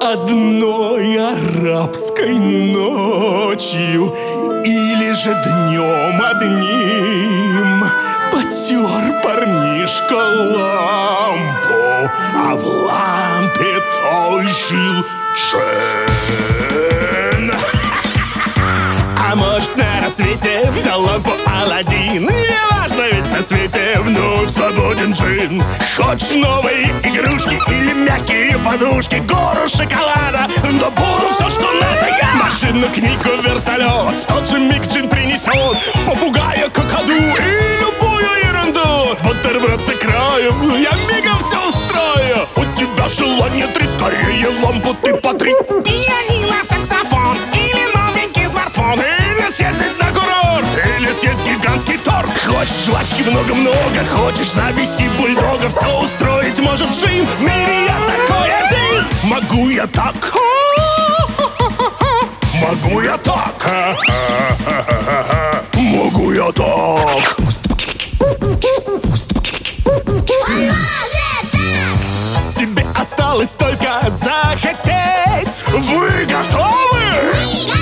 Одной арабской ночью Или же днем одним Потер парнишка лампу А в лампе той жил Джин А может на рассвете взял лампу Аладдин на свете вновь свободен джин. Хочешь новые игрушки или мягкие подушки? Гору шоколада, но буду все, что надо я! Машину, книгу, вертолет В тот же миг джин принесет Попугая, какаду и любую ерунду. Бутерброд с краем, я мигом все устрою. У тебя желание три, скорее лампу ты потри. Пианино, саксофон или новенький смартфон. Или съездить на курорт, или съесть гигантский Хочешь жвачки много-много, хочешь завести бульдога Все устроить может Джин, в мире я такой один. Могу я так, могу я так? Могу я так? Тебе осталось только захотеть. Вы готовы? Мы